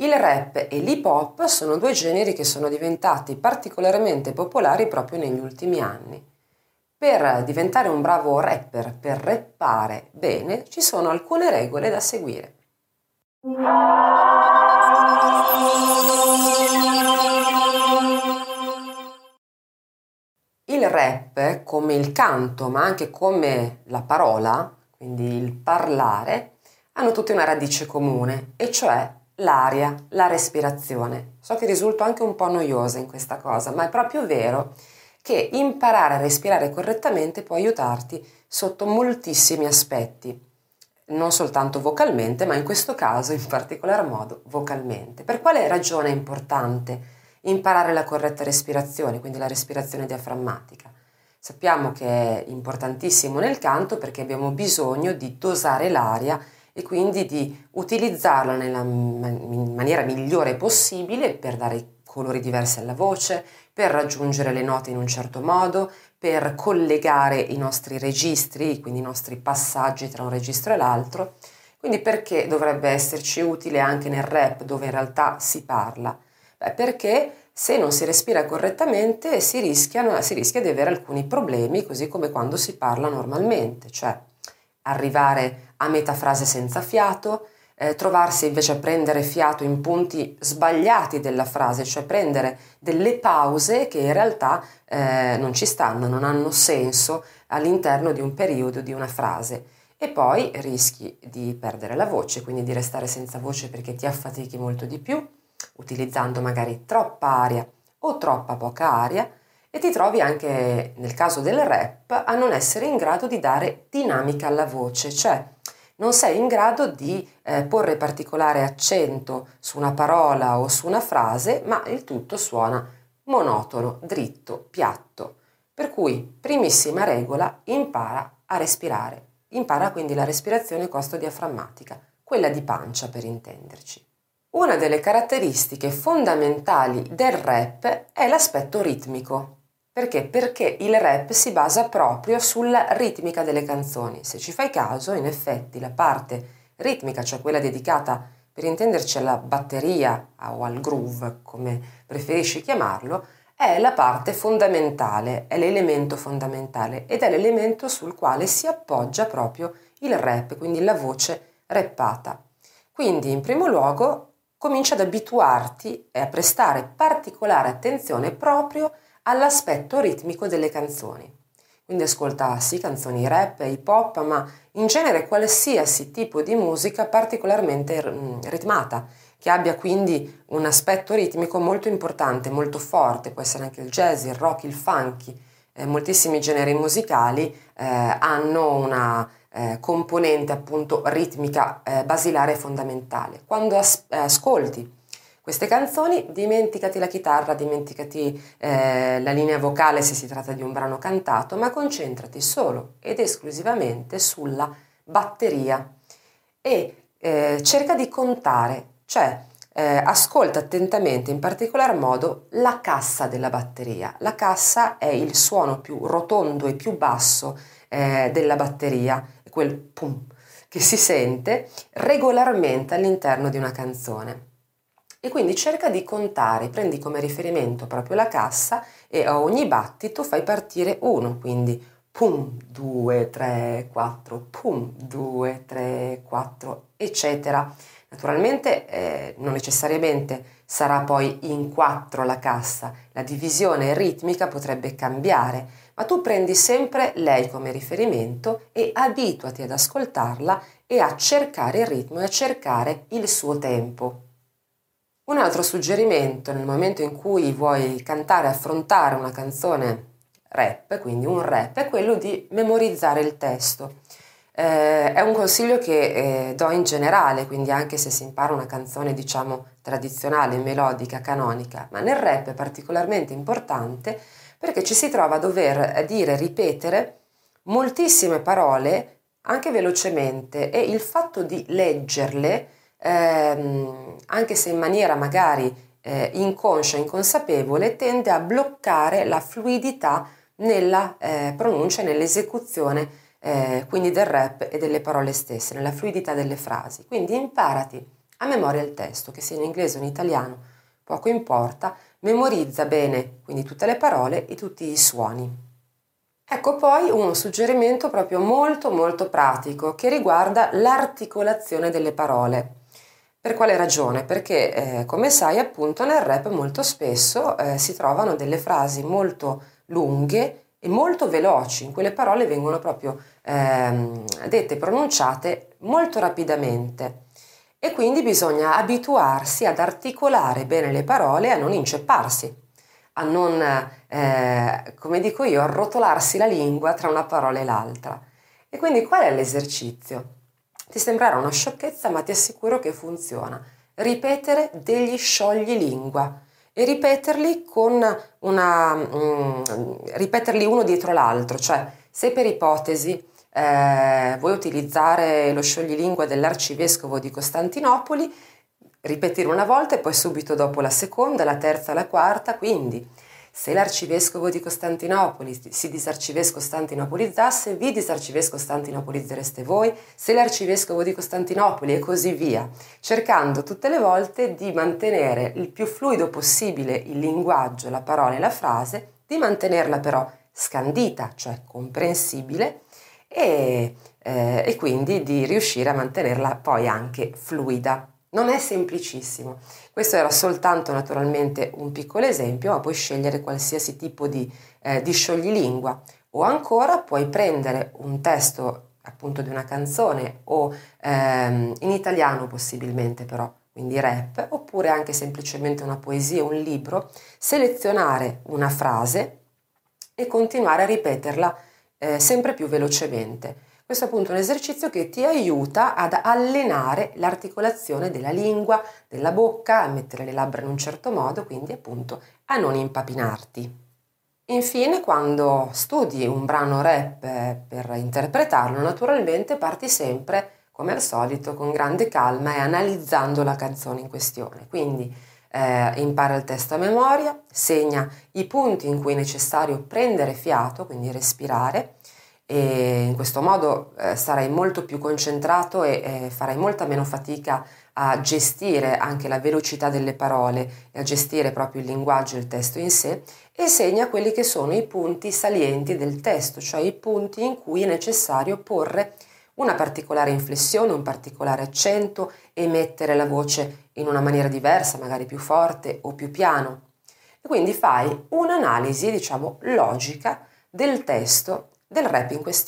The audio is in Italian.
Il rap e l'hip hop sono due generi che sono diventati particolarmente popolari proprio negli ultimi anni. Per diventare un bravo rapper, per rappare bene, ci sono alcune regole da seguire. Il rap, come il canto, ma anche come la parola, quindi il parlare, hanno tutti una radice comune, e cioè l'aria, la respirazione. So che risulto anche un po' noiosa in questa cosa, ma è proprio vero che imparare a respirare correttamente può aiutarti sotto moltissimi aspetti, non soltanto vocalmente, ma in questo caso in particolar modo vocalmente. Per quale ragione è importante imparare la corretta respirazione, quindi la respirazione diaframmatica? Sappiamo che è importantissimo nel canto perché abbiamo bisogno di dosare l'aria e quindi di utilizzarla nella man- maniera migliore possibile per dare colori diversi alla voce, per raggiungere le note in un certo modo, per collegare i nostri registri, quindi i nostri passaggi tra un registro e l'altro. Quindi perché dovrebbe esserci utile anche nel rap dove in realtà si parla? Beh, perché se non si respira correttamente si, si rischia di avere alcuni problemi, così come quando si parla normalmente, cioè arrivare a metà frase senza fiato, eh, trovarsi invece a prendere fiato in punti sbagliati della frase, cioè prendere delle pause che in realtà eh, non ci stanno, non hanno senso all'interno di un periodo di una frase. E poi rischi di perdere la voce, quindi di restare senza voce perché ti affatichi molto di più, utilizzando magari troppa aria o troppa poca aria e ti trovi anche nel caso del rap a non essere in grado di dare dinamica alla voce, cioè non sei in grado di eh, porre particolare accento su una parola o su una frase, ma il tutto suona monotono, dritto, piatto. Per cui, primissima regola, impara a respirare. Impara quindi la respirazione costo-diaframmatica, quella di pancia per intenderci. Una delle caratteristiche fondamentali del rap è l'aspetto ritmico, perché? Perché il rap si basa proprio sulla ritmica delle canzoni. Se ci fai caso, in effetti, la parte ritmica, cioè quella dedicata per intenderci alla batteria o al groove, come preferisci chiamarlo, è la parte fondamentale, è l'elemento fondamentale ed è l'elemento sul quale si appoggia proprio il rap, quindi la voce rappata. Quindi, in primo luogo, comincia ad abituarti e a prestare particolare attenzione proprio a all'aspetto ritmico delle canzoni. Quindi ascolta sì canzoni rap hip hop, ma in genere qualsiasi tipo di musica particolarmente mm, ritmata, che abbia quindi un aspetto ritmico molto importante, molto forte, può essere anche il jazz, il rock, il funky. Eh, moltissimi generi musicali eh, hanno una eh, componente appunto ritmica eh, basilare fondamentale. Quando as- ascolti queste canzoni, dimenticati la chitarra, dimenticati eh, la linea vocale se si tratta di un brano cantato, ma concentrati solo ed esclusivamente sulla batteria e eh, cerca di contare, cioè eh, ascolta attentamente in particolar modo la cassa della batteria. La cassa è il suono più rotondo e più basso eh, della batteria, quel pum che si sente regolarmente all'interno di una canzone e quindi cerca di contare, prendi come riferimento proprio la cassa e a ogni battito fai partire uno, quindi pum, 2, 3, 4, pum, 2, 3, 4, eccetera. Naturalmente eh, non necessariamente sarà poi in 4 la cassa, la divisione ritmica potrebbe cambiare, ma tu prendi sempre lei come riferimento e abituati ad ascoltarla e a cercare il ritmo e a cercare il suo tempo. Un altro suggerimento nel momento in cui vuoi cantare, affrontare una canzone rap, quindi un rap, è quello di memorizzare il testo. Eh, è un consiglio che eh, do in generale, quindi anche se si impara una canzone diciamo tradizionale, melodica, canonica, ma nel rap è particolarmente importante perché ci si trova a dover dire, ripetere moltissime parole anche velocemente e il fatto di leggerle ehm, anche se in maniera magari eh, inconscia, inconsapevole, tende a bloccare la fluidità nella eh, pronuncia e nell'esecuzione eh, quindi del rap e delle parole stesse, nella fluidità delle frasi. Quindi imparati a memoria il testo, che sia in inglese o in italiano, poco importa, memorizza bene quindi tutte le parole e tutti i suoni. Ecco poi un suggerimento proprio molto molto pratico che riguarda l'articolazione delle parole. Per quale ragione? Perché eh, come sai appunto nel rap molto spesso eh, si trovano delle frasi molto lunghe e molto veloci, in cui le parole vengono proprio ehm, dette, pronunciate molto rapidamente e quindi bisogna abituarsi ad articolare bene le parole a non incepparsi a non, eh, come dico io, arrotolarsi la lingua tra una parola e l'altra. E quindi qual è l'esercizio? Ti sembrerà una sciocchezza, ma ti assicuro che funziona. Ripetere degli sciogli lingua e ripeterli una mm, ripeterli uno dietro l'altro, cioè se per ipotesi eh, vuoi utilizzare lo scioglilingua dell'arcivescovo di Costantinopoli, ripetere una volta e poi subito dopo la seconda, la terza, la quarta, quindi se l'arcivescovo di Costantinopoli si disarcivescostantinopolizzasse, vi disarcivescostantinopolizzereste voi, se l'arcivescovo di Costantinopoli e così via, cercando tutte le volte di mantenere il più fluido possibile il linguaggio, la parola e la frase, di mantenerla però scandita, cioè comprensibile, e, eh, e quindi di riuscire a mantenerla poi anche fluida. Non è semplicissimo. Questo era soltanto naturalmente un piccolo esempio, ma puoi scegliere qualsiasi tipo di, eh, di scioglilingua o ancora puoi prendere un testo appunto di una canzone o ehm, in italiano possibilmente però, quindi rap, oppure anche semplicemente una poesia, un libro, selezionare una frase e continuare a ripeterla eh, sempre più velocemente. Questo è appunto un esercizio che ti aiuta ad allenare l'articolazione della lingua, della bocca, a mettere le labbra in un certo modo, quindi appunto a non impapinarti. Infine, quando studi un brano rap eh, per interpretarlo, naturalmente parti sempre, come al solito, con grande calma e analizzando la canzone in questione. Quindi eh, impara il testo a memoria, segna i punti in cui è necessario prendere fiato, quindi respirare, e in questo modo eh, sarai molto più concentrato e eh, farai molta meno fatica a gestire anche la velocità delle parole e a gestire proprio il linguaggio e il testo in sé e segna quelli che sono i punti salienti del testo, cioè i punti in cui è necessario porre una particolare inflessione, un particolare accento e mettere la voce in una maniera diversa, magari più forte o più piano. E quindi fai un'analisi, diciamo, logica del testo del rap in questione.